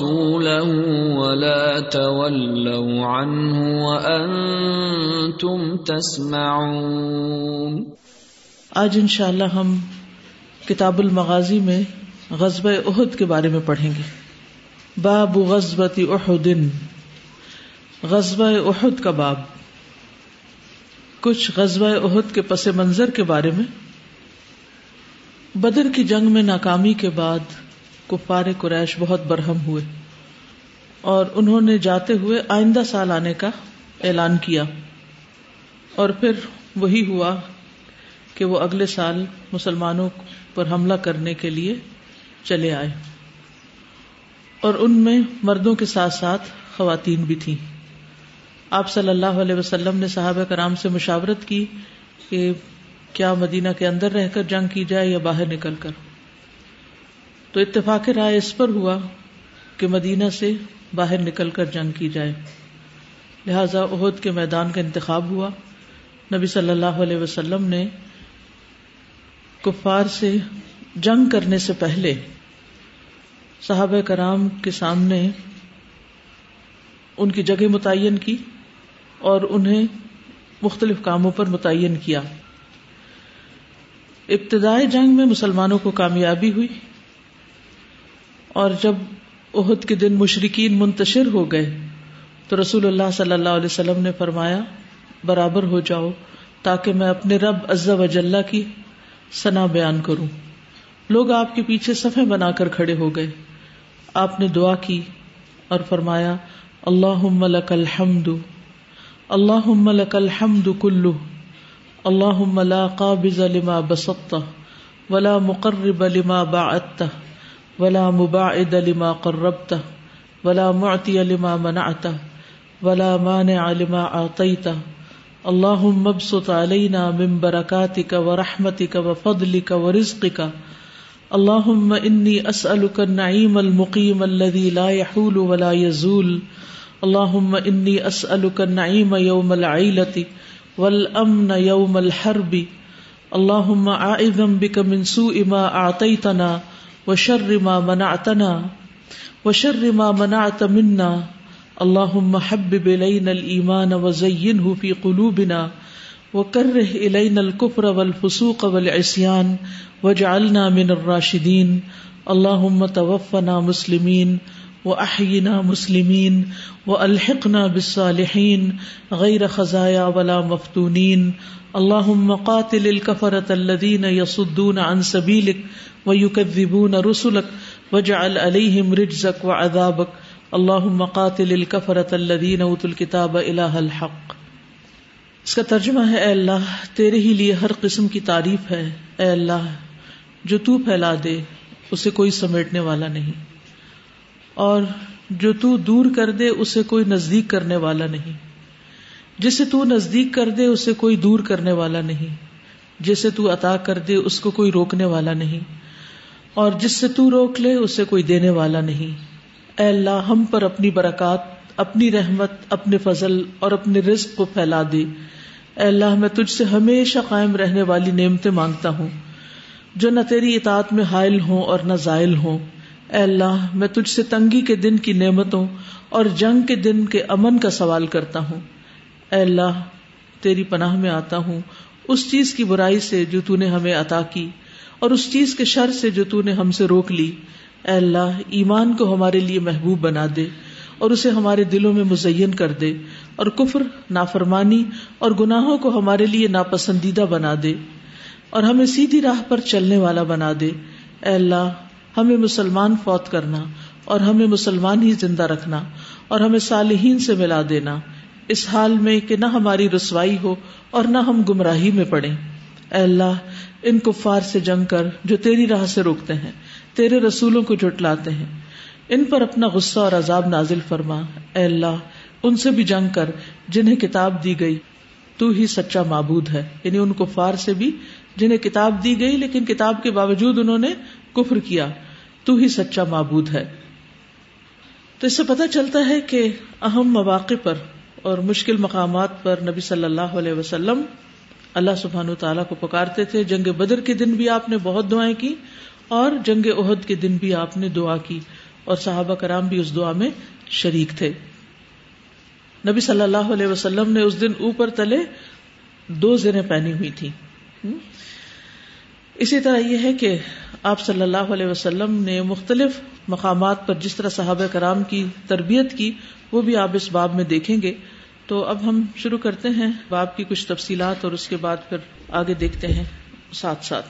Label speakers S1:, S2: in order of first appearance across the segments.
S1: ورسوله ولا تولوا عنه وانتم تسمعون.
S2: آج انشاءاللہ ہم کتاب المغازی میں غزب احد کے بارے میں پڑھیں گے. باب غزبت احد. غزب احد کا باب. کچھ غزوہ عہد کے پس منظر کے بارے میں. بدر کی جنگ میں ناکامی کے بعد کفار قریش بہت برہم ہوئے اور انہوں نے جاتے ہوئے آئندہ سال آنے کا اعلان کیا اور پھر وہی ہوا کہ وہ اگلے سال مسلمانوں پر حملہ کرنے کے لیے چلے آئے اور ان میں مردوں کے ساتھ ساتھ خواتین بھی تھیں۔ آپ صلی اللہ علیہ وسلم نے صحابہ کرام سے مشاورت کی کہ کیا مدینہ کے اندر رہ کر جنگ کی جائے یا باہر نکل کر۔ تو اتفاق رائے اس پر ہوا کہ مدینہ سے باہر نکل کر جنگ کی جائے۔ لہذا عہد کے میدان کا انتخاب ہوا۔ نبی صلی اللہ علیہ وسلم نے کفار سے جنگ کرنے سے پہلے صحابہ کرام کے سامنے ان کی جگہ متعین کی اور انہیں مختلف کاموں پر متعین کیا۔ ابتدائی جنگ میں مسلمانوں کو کامیابی ہوئی۔ اور جب عہد کے دن مشرقین منتشر ہو گئے تو رسول اللہ صلی اللہ علیہ وسلم نے فرمایا، برابر ہو جاؤ تاکہ میں اپنے رب عزب وجاللہ کی سنا بیان کروں۔ لوگ آپ کے پیچھے صفے بنا کر کھڑے ہو گئے۔ آپ نے دعا کی اور فرمایا اللہ لک الحمد اللہ لك الحمد کلو اللہ لا قابض لما بسطت ولا مقرب لما بعدت ولا مباعد لما قربت ولا معطي لما منعت ولا مانع لما اعطيت اللهم ابسط علينا من بركاتك ورحمتك وفضلك ورزقك. اللهم اني اسالك النعيم المقيم الذي لا يحول ولا يزول. اللهم اني اسالك النعيم يوم العيله والامن يوم الحرب. اللهم اعوذ بك من سوء ما اعطيتنا وشر ما منعتنا، وشر ما منعت منا. اللهم حبب الينا الايمان وزينه في قلوبنا، وكره الينا الكفر والفسوق والعصيان، واجعلنا من الراشدين. اللهم توفنا مسلمين، وأحينا مسلمين، وألحقنا بالصالحين، غير خزايا ولا مفتونين. اللهم قاتل الكفرة الذين يصدون عن سبيلك ويكذبون رسلك واجعل عليهم رجزك وعذابك اللهم قاتل الكفرة الذين اوتوا الكتاب اله الحق۔ اس کا ترجمہ ہے، اے اللہ، تیرے ہی لیے ہر قسم کی تعریف ہے۔ اے اللہ، جو تو پھیلا دے، اسے کوئی سمیٹنے والا نہیں۔ اور جو تو دور کر دے، اسے کوئی نزدیک کرنے والا نہیں۔ جسے تو نزدیک کر دے، اسے کوئی دور کرنے والا نہیں۔ جسے تو عطا کر دے، اس کو کوئی روکنے والا نہیں۔ اور جس سے تو روک لے، اسے کوئی دینے والا نہیں۔ اے اللہ، ہم پر اپنی برکات، اپنی رحمت، اپنے فضل اور اپنے رزق کو پھیلا دے۔ اے اللہ، میں تجھ سے ہمیشہ قائم رہنے والی نعمتیں مانگتا ہوں، جو نہ تیری اطاعت میں حائل ہوں اور نہ زائل ہوں۔ اے اللہ، میں تجھ سے تنگی کے دن کی نعمتوں اور جنگ کے دن کے امن کا سوال کرتا ہوں۔ اے اللہ، تیری پناہ میں آتا ہوں، اس چیز کی برائی سے جو تو نے ہمیں عطا کی۔ اور اس چیز کے شر سے جو تو نے ہم سے روک لی۔ اے اللہ، ایمان کو ہمارے لیے محبوب بنا دے اور اسے ہمارے دلوں میں مزین کر دے اور کفر، نافرمانی اور گناہوں کو ہمارے لیے ناپسندیدہ بنا دے اور ہمیں سیدھی راہ پر چلنے والا بنا دے۔ اے اللہ، ہمیں مسلمان فوت کرنا اور ہمیں مسلمان ہی زندہ رکھنا اور ہمیں صالحین سے ملا دینا۔ اس حال میں کہ نہ ہماری رسوائی ہو اور نہ ہم گمراہی میں پڑے اے اللہ، ان کفار سے جنگ کر جو تیری راہ سے روکتے ہیں، تیرے رسولوں کو جٹلاتے ہیں۔ ان پر اپنا غصہ اور عذاب نازل فرما۔ اے اللہ، ان سے بھی جنگ کر جنہیں کتاب دی گئی، تو ہی سچا معبود ہے۔ یعنی ان کفار سے بھی جنہیں کتاب دی گئی، لیکن کتاب کے باوجود انہوں نے کفر کیا، تو ہی سچا معبود ہے۔ تو اس سے پتہ چلتا ہے کہ اہم مواقع پر اور مشکل مقامات پر نبی صلی اللہ علیہ وسلم اللہ سبحان تعالیٰ کو پکارتے تھے۔ جنگ بدر کے دن بھی آپ نے بہت دعائیں کی اور جنگ عہد کے دن بھی آپ نے دعا کی اور صحابہ کرام بھی اس دعا میں شریک تھے۔ نبی صلی اللہ علیہ وسلم نے اس دن اوپر تلے دو زیریں پہنی ہوئی تھی اسی طرح یہ ہے کہ آپ صلی اللہ علیہ وسلم نے مختلف مقامات پر جس طرح صحابہ کرام کی تربیت کی وہ بھی آپ اس باب میں دیکھیں گے۔ تو اب ہم شروع کرتے ہیں۔ باب کی کچھ تفصیلات اور اس کے بعد پھر آگے دیکھتے ہیں ساتھ ساتھ۔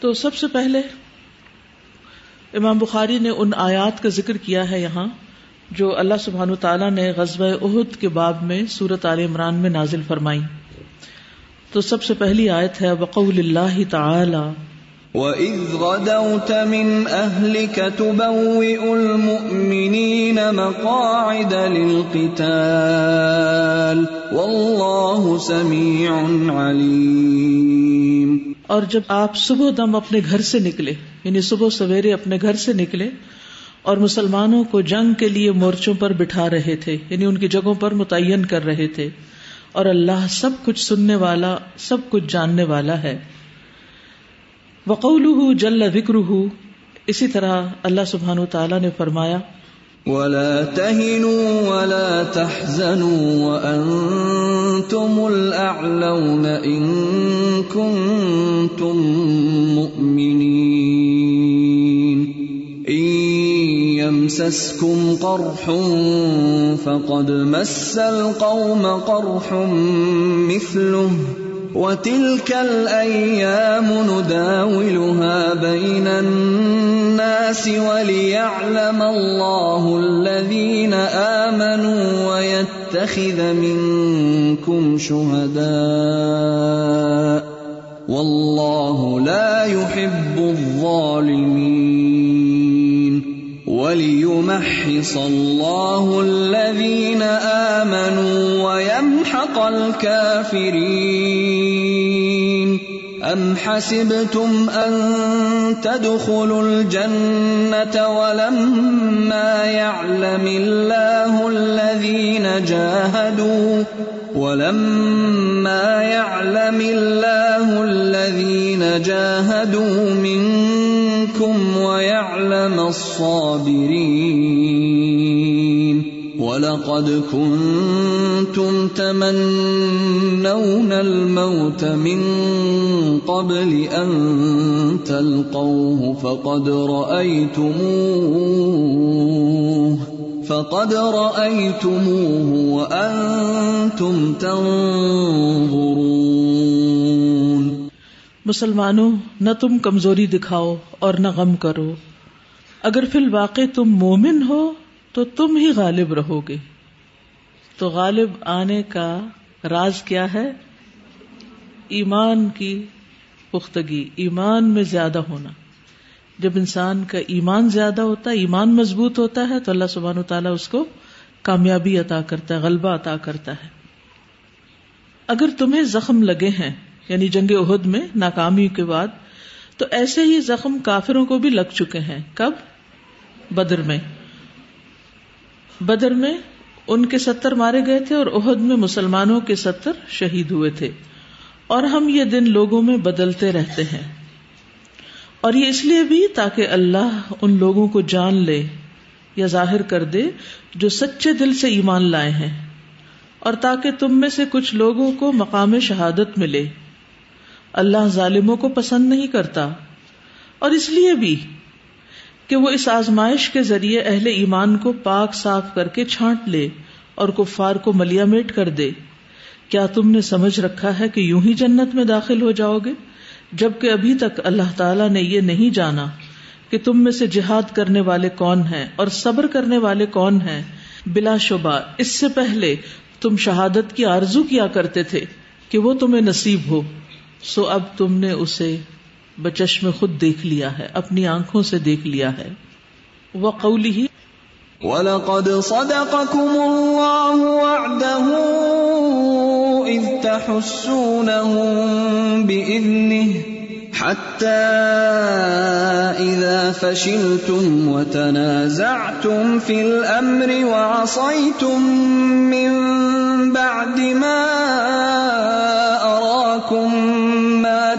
S2: تو سب سے پہلے امام بخاری نے ان آیات کا ذکر کیا ہے یہاں جو اللہ سبحان تعالیٰ نے غزب عہد کے باب میں سورت عال عمران میں نازل فرمائی۔ تو سب سے پہلی آیت ہے، وقول اللہ تعالی
S1: وَإِذْ غَدَوْتَ مِنْ أَهْلِكَ تُبَوِّئُ الْمُؤْمِنِينَ مَقَاعِدَ لِلْقِتَالِ وَاللَّهُ سَمِيعٌ عَلِيمٌ
S2: اور جب آپ صبح دم اپنے گھر سے نکلے یعنی صبح سویرے اپنے گھر سے نکلے، اور مسلمانوں کو جنگ کے لیے مورچوں پر بٹھا رہے تھے یعنی ان کی جگہوں پر متعین کر رہے تھے، اور اللہ سب کچھ سننے والا، سب کچھ جاننے والا ہے۔ وقول جل ذکر اسی طرح اللہ سبحان تعالیٰ نے فرمایا،
S1: ولا تهنوا ولا تحزنوا وانتم الاعلون ان كنتم مؤمنين. ان يمسسكم قرح فقد مس القوم قرح مثله. وتلك الايام نداولها بين الناس وليعلم الله الذين امنوا ويتخذ منكم شهداء والله لا يحب الظالمين وليمحص الله الذين امنوا ويمحق الكافرين ام حسبتم ان تدخلوا الجنه ولما يعلم الله الذين جاهدوا ولما يعلم الله الذين جاهدوا منكم ويعلم الصابرين. ولقد كنتم تمنون الموت من قبل ان تلقوه فقد رايتموه فقد رايتموه وانتم تنظرون.
S2: مسلمانوں، نہ تم کمزوری دکھاؤ اور نہ غم کرو۔ اگر فی الواقع تم مومن ہو تو تم ہی غالب رہو گے۔ تو غالب آنے کا راز کیا ہے؟ ایمان کی پختگی، ایمان میں زیادہ ہونا۔ جب انسان کا ایمان زیادہ ہوتا ہے، ایمان مضبوط ہوتا ہے، تو اللہ سبحانہ تعالیٰ اس کو کامیابی عطا کرتا ہے، غلبہ عطا کرتا ہے۔ اگر تمہیں زخم لگے ہیں یعنی جنگ عہد میں ناکامی کے بعد، تو ایسے ہی زخم کافروں کو بھی لگ چکے ہیں۔ کب؟ بدر میں۔ بدر میں ان کے ستر مارے گئے تھے اور عہد میں مسلمانوں کے ستر شہید ہوئے تھے۔ اور ہم یہ دن لوگوں میں بدلتے رہتے ہیں۔ اور یہ اس لیے بھی تاکہ اللہ ان لوگوں کو جان لے یا ظاہر کر دے جو سچے دل سے ایمان لائے ہیں۔ اور تاکہ تم میں سے کچھ لوگوں کو مقام شہادت ملے۔ اللہ ظالموں کو پسند نہیں کرتا۔ اور اس لیے بھی کہ وہ اس آزمائش کے ذریعے اہل ایمان کو پاک صاف کر کے چھانٹ لے اور کفار کو ملیا میٹ کر دے۔ کیا تم نے سمجھ رکھا ہے کہ یوں ہی جنت میں داخل ہو جاؤ گے؟ جبکہ ابھی تک اللہ تعالیٰ نے یہ نہیں جانا کہ تم میں سے جہاد کرنے والے کون ہیں اور صبر کرنے والے کون ہیں۔ بلا شبہ، اس سے پہلے تم شہادت کی آرزو کیا کرتے تھے کہ وہ تمہیں نصیب ہو۔ سو اب تم نے اسے بچش میں خود دیکھ لیا ہے، اپنی آنکھوں سے دیکھ لیا ہے۔ وہ قولی ہی
S1: وَلَقَدْ صَدَقَكُمُ اللَّهُ وَعْدَهُ إِذْ تَحُسُّونَهُمْ بِإِذْنِهِ حَتَّى إِذَا فَشِلْتُمْ وَتَنَازَعْتُمْ فِي الْأَمْرِ وَعَصَيْتُمْ مِنْ بَعْدِ مَا أَرَاكُمْ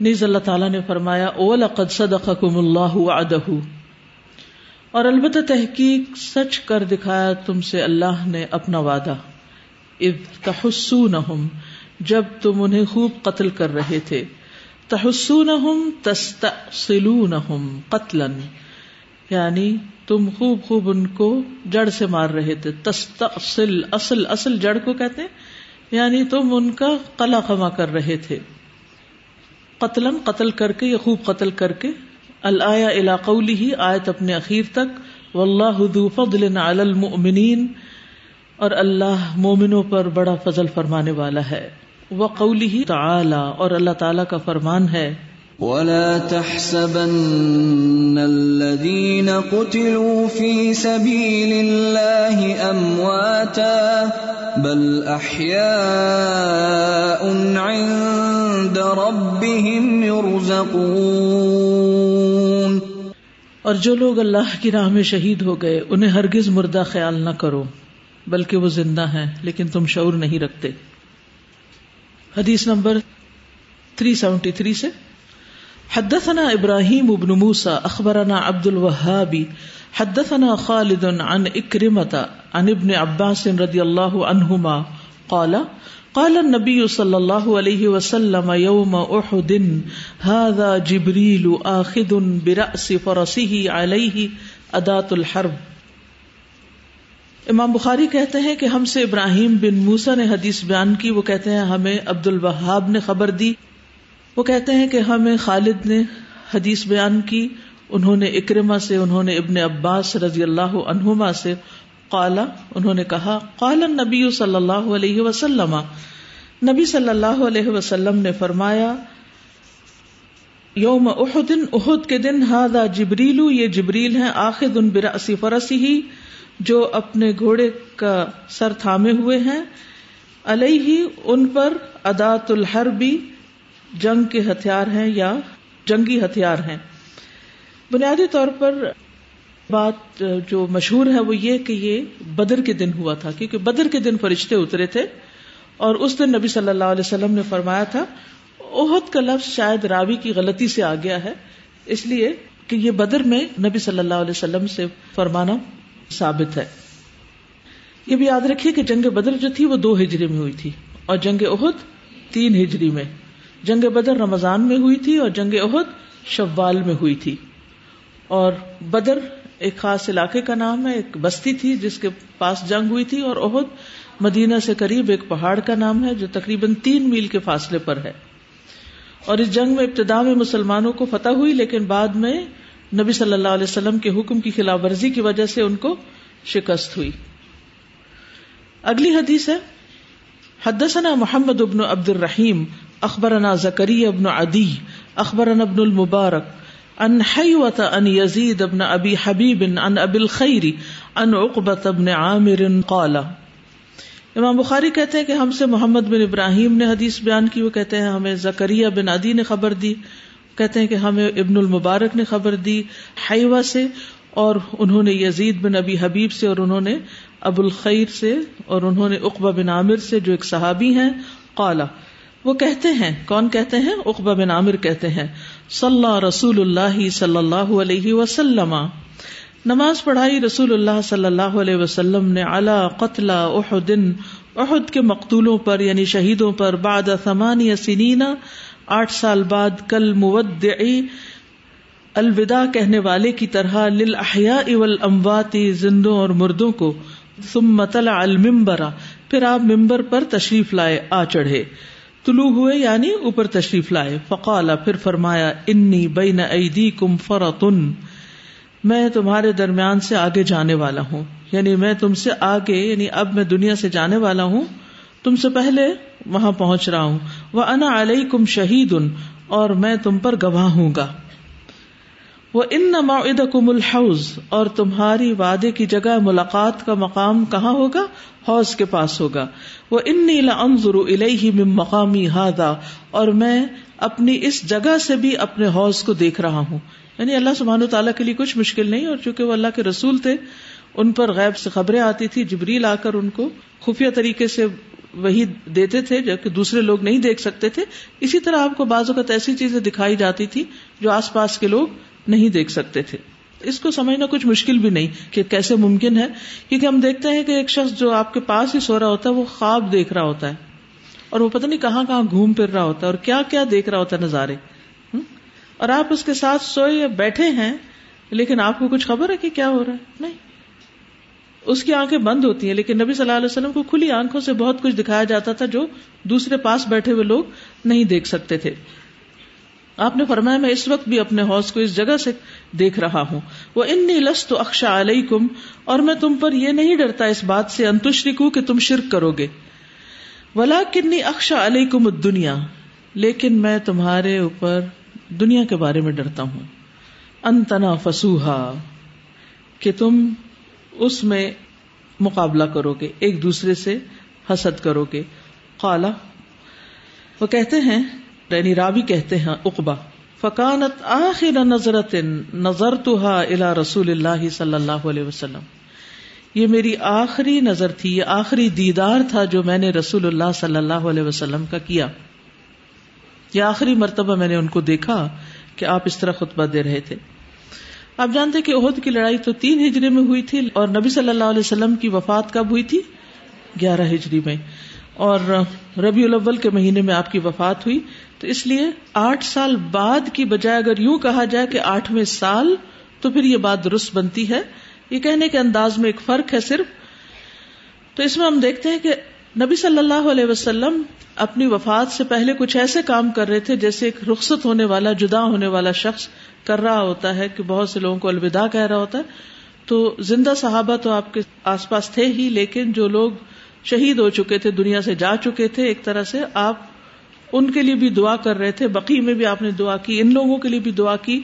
S2: نیز اللہ تعالیٰ نے فرمایا اولقد صدقکم اللہ وعدہ. اور البتہ تحقیق سچ کر دکھایا تم سے اللہ نے اپنا وعدہ۔ اذ تحسونہم، جب تم انہیں خوب قتل کر رہے تھے۔ تحسونہم تستأصلونہم قتلا یعنی تم خوب خوب ان کو جڑ سے مار رہے تھے۔ تستأصل، اصل اصل جڑ کو کہتے ہیں یعنی تم ان کا قلع خما کر رہے تھے۔ قتل قتل کر کے یا خوب قتل کر کے۔ الایا علاقلی ہی آیت اپنے اخیر تک۔ واللہ ذو فضل علی المؤمنین اور اللہ مومنوں پر بڑا فضل فرمانے والا ہے۔ وقولی ہی تعالی اور اللہ تعالی کا فرمان ہے۔
S1: ولا تحسبن الذين قتلوا في سبيل الله امواتا بل احياء عند ربهم يرزقون.
S2: اور جو لوگ اللہ کی راہ میں شہید ہو گئے، انہیں ہرگز مردہ خیال نہ کرو، بلکہ وہ زندہ ہیں، لیکن تم شعور نہیں رکھتے۔ حدیث نمبر 373 سے حدثنا ابراہیم ابن موسى اخبرنا عبد الوهاب حدثنا خالد عن اکرمة عن ابن عباس رضی اللہ عنہما، قال قال النبي صلى الله عليه وسلم يوم احد، هذا جبريل آخذ برأس فرسه عليه ادات الحرب۔ امام بخاری کہتے ہیں کہ ہم سے ابراہیم بن موسا نے حدیث بیان کی، وہ کہتے ہیں ہمیں عبد الوہاب نے خبر دی۔ وہ کہتے ہیں کہ ہمیں خالد نے حدیث بیان کی، انہوں نے اکرما سے، انہوں نے ابن عباس رضی اللہ عنہما سے قالا، انہوں نے کہا، قال نبی صلی اللہ علیہ وسلم۔ نبی صلی اللہ علیہ وسلم نے فرمایا، یوم احد احد کے دن ہادا جبریلو یہ جبریل ہیں آخر دن براسی فرسی ہی جو اپنے گھوڑے کا سر تھامے ہوئے ہیں۔ علیہ، ان پر ادات الحربی جنگ کے ہتھیار ہیں یا جنگی ہتھیار ہیں۔ بنیادی طور پر بات جو مشہور ہے وہ یہ کہ یہ بدر کے دن ہوا تھا، کیونکہ بدر کے دن فرشتے اترے تھے اور اس دن نبی صلی اللہ علیہ وسلم نے فرمایا تھا عہد کا لفظ شاید راوی کی غلطی سے آ گیا ہے، اس لیے کہ یہ بدر میں نبی صلی اللہ علیہ وسلم سے فرمانا ثابت ہے۔ یہ بھی یاد رکھیے کہ جنگ بدر جو تھی وہ دو ہجری میں ہوئی تھی اور جنگ عہد تین ہجری میں۔ جنگ بدر رمضان میں ہوئی تھی اور جنگ عہد شوال میں ہوئی تھی۔ اور بدر ایک خاص علاقے کا نام ہے، ایک بستی تھی جس کے پاس جنگ ہوئی تھی اور عہد مدینہ سے قریب ایک پہاڑ کا نام ہے جو تقریباً تین میل کے فاصلے پر ہے۔ اور اس جنگ میں ابتدا میں مسلمانوں کو فتح ہوئی، لیکن بعد میں نبی صلی اللہ علیہ وسلم کے حکم کی خلاف ورزی کی وجہ سے ان کو شکست ہوئی۔ اگلی حدیث ہے، حدثنا محمد ابن عبد الرحیم اخبرنا زکری ابن عدی، اخبرنا ابن المبارک، ان حیوت ان یزید ابن ابی حبیب ان ابی الخیر ان عقبت ابن عامر قال۔ امام بخاری کہتے ہیں کہ ہم سے محمد بن ابراہیم نے حدیث بیان کی، وہ کہتے ہیں ہمیں زکریہ بن عدی نے خبر دی، کہتے ہیں کہ ہمیں ابن المبارک نے خبر دی حیوا سے، اور انہوں نے یزید بن ابی حبیب سے، اور انہوں نے ابو الخیر سے، اور انہوں نے اقبا بن عامر سے، جو ایک صحابی ہیں، قالا۔ وہ کہتے ہیں، کون کہتے ہیں؟ اقبا بن عامر کہتے ہیں، صلی رسول اللہ صلی اللہ علیہ وسلم۔ نماز پڑھائی رسول اللہ صلی اللہ علیہ وسلم نے اللہ قتل احدن احد کے مقتولوں پر یعنی شہیدوں پر بعد ثمانیہ سنین آٹھ سال بعد کل مودعی، الوداع کہنے والے کی طرح للاحیاء والاموات، زندوں اور مردوں کو، ثم طلع المنبر۔ پھر آپ ممبر پر تشریف لائے، آ چڑھے۔ طلوع ہوئے یعنی اوپر تشریف لائے۔ فقال پھر فرمایا، انی بین ایدیکم فرطن میں تمہارے درمیان سے آگے جانے والا ہوں۔ یعنی میں تم سے آگے یعنی اب میں دنیا سے جانے والا ہوں۔ تم سے پہلے وہاں پہنچ رہا ہوں۔ وہ انا علیہ کم شہید اور میں تم پر گواہ ہوں گا۔ وہ ان نماعد کم الحوض اور تمہاری وعدے کی جگہ ملاقات کا مقام کہاں ہوگا؟ حوض کے پاس ہوگا۔ وہ ان نیلا انضر میں مقامی ہادا اور میں اپنی اس جگہ سے بھی اپنے حوض کو دیکھ رہا ہوں۔ یعنی اللہ سبحانہ تعالیٰ کے لیے کچھ مشکل نہیں، اور چونکہ وہ اللہ کے رسول تھے، ان پر غیب سے خبریں آتی تھی جبریل آ کر ان کو خفیہ طریقے سے وہی دیتے تھے جبکہ دوسرے لوگ نہیں دیکھ سکتے تھے۔ اسی طرح آپ کو بعض اوقات ایسی چیزیں دکھائی جاتی تھی جو آس پاس کے لوگ نہیں دیکھ سکتے تھے۔ اس کو سمجھنا کچھ مشکل بھی نہیں کہ کیسے ممکن ہے، کیونکہ ہم دیکھتے ہیں کہ ایک شخص جو آپ کے پاس ہی سو رہا ہوتا ہے، وہ خواب دیکھ رہا ہوتا ہے۔ اور وہ پتہ نہیں کہاں کہاں گھوم پھر رہا ہوتا ہے اور کیا کیا دیکھ رہا ہوتا ہے نظارے۔ اور آپ اس کے ساتھ سوئے یا بیٹھے ہیں، لیکن آپ کو کچھ خبر ہے کہ کیا ہو رہا ہے؟ نہیں۔ اس کی آنکھیں بند ہوتی ہیں، لیکن نبی صلی اللہ علیہ وسلم کو کھلی آنکھوں سے بہت کچھ دکھایا جاتا تھا جو دوسرے پاس بیٹھے ہوئے لوگ نہیں دیکھ سکتے تھے۔ آپ نے فرمایا میں اس وقت بھی اپنے حوص کو اس جگہ سے دیکھ رہا ہوں۔ وہ ان لست اکشا علیہ کم اور میں تم پر یہ نہیں ڈرتا اس بات سے انتشرک کہ تم شرک کرو گے۔ ولا کنی اکشا علیہ کم دنیا لیکن میں تمہارے اوپر دنیا کے بارے میں ڈرتا ہوں۔ انتنا فسوہا، کہ تم اس میں مقابلہ کرو گے، ایک دوسرے سے حسد کرو گے۔ قالا، وہ کہتے ہیں یعنی رابی کہتے ہیں اقبا فکانت آخر نظرت نظر تو الا رسول اللہ صلی اللہ علیہ وسلم۔ یہ میری آخری نظر تھی، یہ آخری دیدار تھا جو میں نے رسول اللہ صلی اللہ علیہ وسلم کا کیا۔ یہ آخری مرتبہ میں نے ان کو دیکھا کہ آپ اس طرح خطبہ دے رہے تھے۔ آپ جانتے کہ عہد کی لڑائی تو تین ہجری میں ہوئی تھی اور نبی صلی اللہ علیہ وسلم کی وفات کب ہوئی تھی؟ گیارہ ہجری میں۔ اور ربیع الاول کے مہینے میں آپ کی وفات ہوئی۔ تو اس لیے آٹھ سال بعد کی بجائے اگر یوں کہا جائے کہ آٹھویں سال تو پھر یہ بات درست بنتی ہے۔ یہ کہنے کے انداز میں ایک فرق ہے صرف۔ تو اس میں ہم دیکھتے ہیں کہ نبی صلی اللہ علیہ وسلم اپنی وفات سے پہلے کچھ ایسے کام کر رہے تھے جیسے ایک رخصت ہونے والا، جدا ہونے والا شخص کر رہا ہوتا ہے کہ بہت سے لوگوں کو الوداع کہہ رہا ہوتا ہے۔ تو زندہ صحابہ تو آپ کے آس پاس تھے ہی، لیکن جو لوگ شہید ہو چکے تھے، دنیا سے جا چکے تھے۔ ایک طرح سے آپ ان کے لیے بھی دعا کر رہے تھے۔ بقی میں بھی آپ نے دعا کی، ان لوگوں کے لیے بھی دعا کی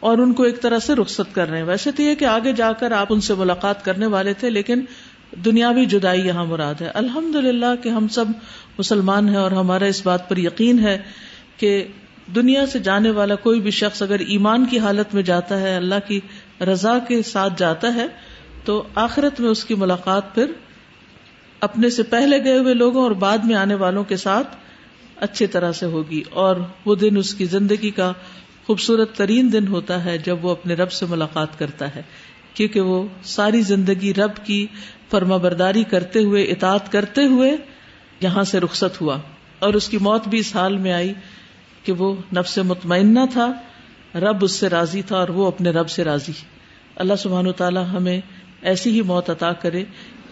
S2: اور ان کو ایک طرح سے رخصت کر رہے ہیں۔ ویسے تو یہ کہ آگے جا کر آپ ان سے ملاقات کرنے والے تھے، لیکن دنیاوی جدائی یہاں مراد ہے۔ الحمد للہ کہ ہم سب مسلمان ہیں اور ہمارا اس بات پر یقین ہے کہ دنیا سے جانے والا کوئی بھی شخص اگر ایمان کی حالت میں جاتا ہے، اللہ کی رضا کے ساتھ جاتا ہے، تو آخرت میں اس کی ملاقات پھر اپنے سے پہلے گئے ہوئے لوگوں اور بعد میں آنے والوں کے ساتھ اچھی طرح سے ہوگی اور وہ دن اس کی زندگی کا خوبصورت ترین دن ہوتا ہے جب وہ اپنے رب سے ملاقات کرتا ہے، کیونکہ وہ ساری زندگی رب کی فرما برداری کرتے ہوئے، اطاعت کرتے ہوئے یہاں سے رخصت ہوا۔ اور اس کی موت بھی اس حال میں آئی کہ وہ نفس مطمئنہ تھا، رب اس سے راضی تھا اور وہ اپنے رب سے راضی۔ اللہ سبحان و تعالیٰ ہمیں ایسی ہی موت عطا کرے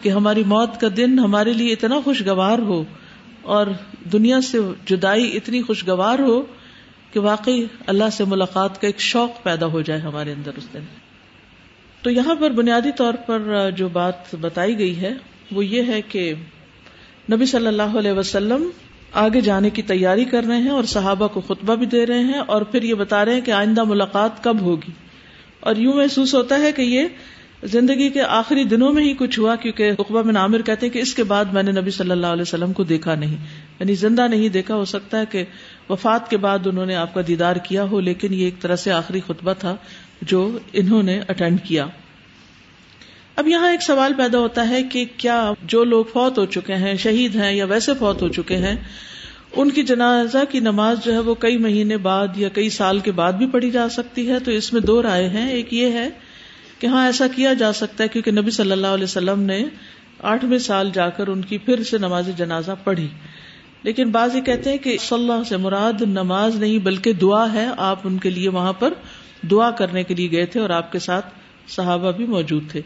S2: کہ ہماری موت کا دن ہمارے لیے اتنا خوشگوار ہو اور دنیا سے جدائی اتنی خوشگوار ہو کہ واقعی اللہ سے ملاقات کا ایک شوق پیدا ہو جائے ہمارے اندر اس دن۔ تو یہاں پر بنیادی طور پر جو بات بتائی گئی ہے وہ یہ ہے کہ نبی صلی اللہ علیہ وسلم آگے جانے کی تیاری کر رہے ہیں اور صحابہ کو خطبہ بھی دے رہے ہیں اور پھر یہ بتا رہے ہیں کہ آئندہ ملاقات کب ہوگی۔ اور یوں محسوس ہوتا ہے کہ یہ زندگی کے آخری دنوں میں ہی کچھ ہوا، کیونکہ اقبا بن عامر کہتے ہیں کہ اس کے بعد میں نے نبی صلی اللہ علیہ وسلم کو دیکھا نہیں۔ یعنی زندہ نہیں دیکھا، ہو سکتا ہے کہ وفات کے بعد انہوں نے آپ کا دیدار کیا ہو، لیکن یہ ایک طرح سے آخری خطبہ تھا جو انہوں نے اٹینڈ کیا۔ اب یہاں ایک سوال پیدا ہوتا ہے کہ کیا جو لوگ فوت ہو چکے ہیں، شہید ہیں یا ویسے فوت ہو چکے ہیں، ان کی جنازہ کی نماز جو ہے وہ کئی مہینے بعد یا کئی سال کے بعد بھی پڑھی جا سکتی ہے؟ تو اس میں دو رائے ہیں۔ ایک یہ ہے کہ ہاں ایسا کیا جا سکتا ہے کیونکہ نبی صلی اللہ علیہ وسلم نے آٹھویں سال جا کر ان کی پھر سے نماز جنازہ پڑھی۔ لیکن بعض یہ کہتے ہیں کہ صلی اللہ سے مراد نماز نہیں بلکہ دعا ہے، آپ ان کے لیے وہاں پر دعا کرنے کے لیے گئے تھے اور آپ کے ساتھ صحابہ بھی موجود تھے۔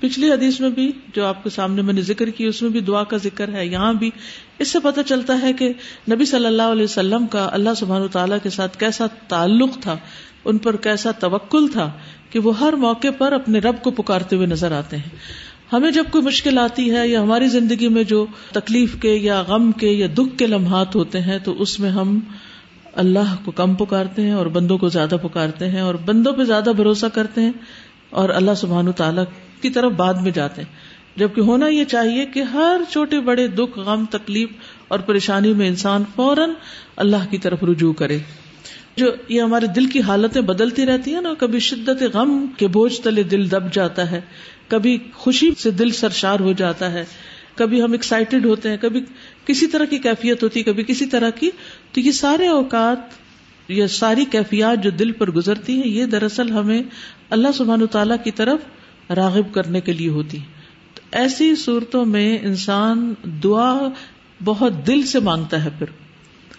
S2: پچھلی حدیث میں بھی جو آپ کے سامنے میں نے ذکر کی، اس میں بھی دعا کا ذکر ہے۔ یہاں بھی اس سے پتہ چلتا ہے کہ نبی صلی اللہ علیہ وسلم کا اللہ سبحان تعالیٰ کے ساتھ کیسا تعلق تھا۔ ان پر کیسا توکل تھا کہ وہ ہر موقع پر اپنے رب کو پکارتے ہوئے نظر آتے ہیں۔ ہمیں جب کوئی مشکل آتی ہے یا ہماری زندگی میں جو تکلیف کے یا غم کے یا دکھ کے لمحات ہوتے ہیں، تو اس میں ہم اللہ کو کم پکارتے ہیں اور بندوں کو زیادہ پکارتے ہیں اور بندوں پہ زیادہ بھروسہ کرتے ہیں اور اللہ سبحان تعالیٰ کی طرف بعد میں جاتے ہیں۔ جبکہ ہونا یہ چاہیے کہ ہر چھوٹے بڑے دکھ، غم، تکلیف اور پریشانی میں انسان فوراً اللہ کی طرف رجوع کرے۔ جو یہ ہمارے دل کی حالتیں بدلتی رہتی ہیں نا، کبھی شدت غم کے بوجھ تلے دل دب جاتا ہے، کبھی خوشی سے دل سرشار ہو جاتا ہے، کبھی ہم ایکسائٹیڈ ہوتے ہیں، کبھی کسی طرح کی کیفیت ہوتی ہے کبھی کسی طرح کی۔ تو یہ سارے اوقات، یہ ساری کیفیات جو دل پر گزرتی ہیں، یہ دراصل ہمیں اللہ سبحان تعالیٰ کی طرف راغب کرنے کے لیے ہوتی۔ تو ایسی صورتوں میں انسان دعا بہت دل سے مانگتا ہے پھر۔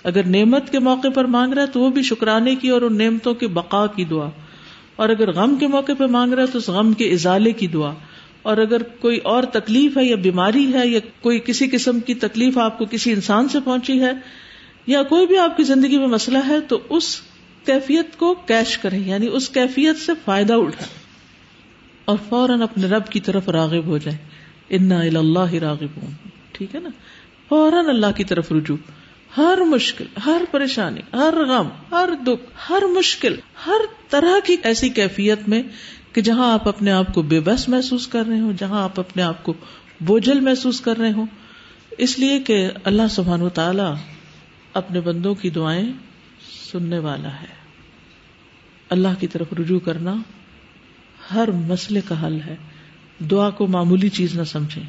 S2: اگر نعمت کے موقع پر مانگ رہا ہے تو وہ بھی شکرانے کی اور ان نعمتوں کی بقا کی دعا۔ اور اگر غم کے موقع پہ مانگ رہا ہے تو اس غم کے ازالے کی دعا۔ اور اگر کوئی اور تکلیف ہے یا بیماری ہے یا کوئی کسی قسم کی تکلیف آپ کو کسی انسان سے پہنچی ہے یا کوئی بھی آپ کی زندگی میں مسئلہ ہے تو اس کیفیت کو کیش کریں۔ یعنی اس کیفیت سے فائدہ اٹھائیں اور فوراً اپنے رب کی طرف راغب ہو جائیں۔ انا اللہ راغب ہوں ٹھیک ہے نا؟ فوراً اللہ کی طرف رجوع۔ ہر مشکل، ہر پریشانی، ہر غم، ہر دکھ، ہر مشکل، ہر طرح کی ایسی کیفیت میں کہ جہاں آپ اپنے آپ کو بے بس محسوس کر رہے ہوں، جہاں آپ اپنے آپ کو بوجھل محسوس کر رہے ہوں۔ اس لیے کہ اللہ سبحان و تعالی اپنے بندوں کی دعائیں سننے والا ہے۔ اللہ کی طرف رجوع کرنا ہر مسئلے کا حل ہے۔ دعا کو معمولی چیز نہ سمجھیں۔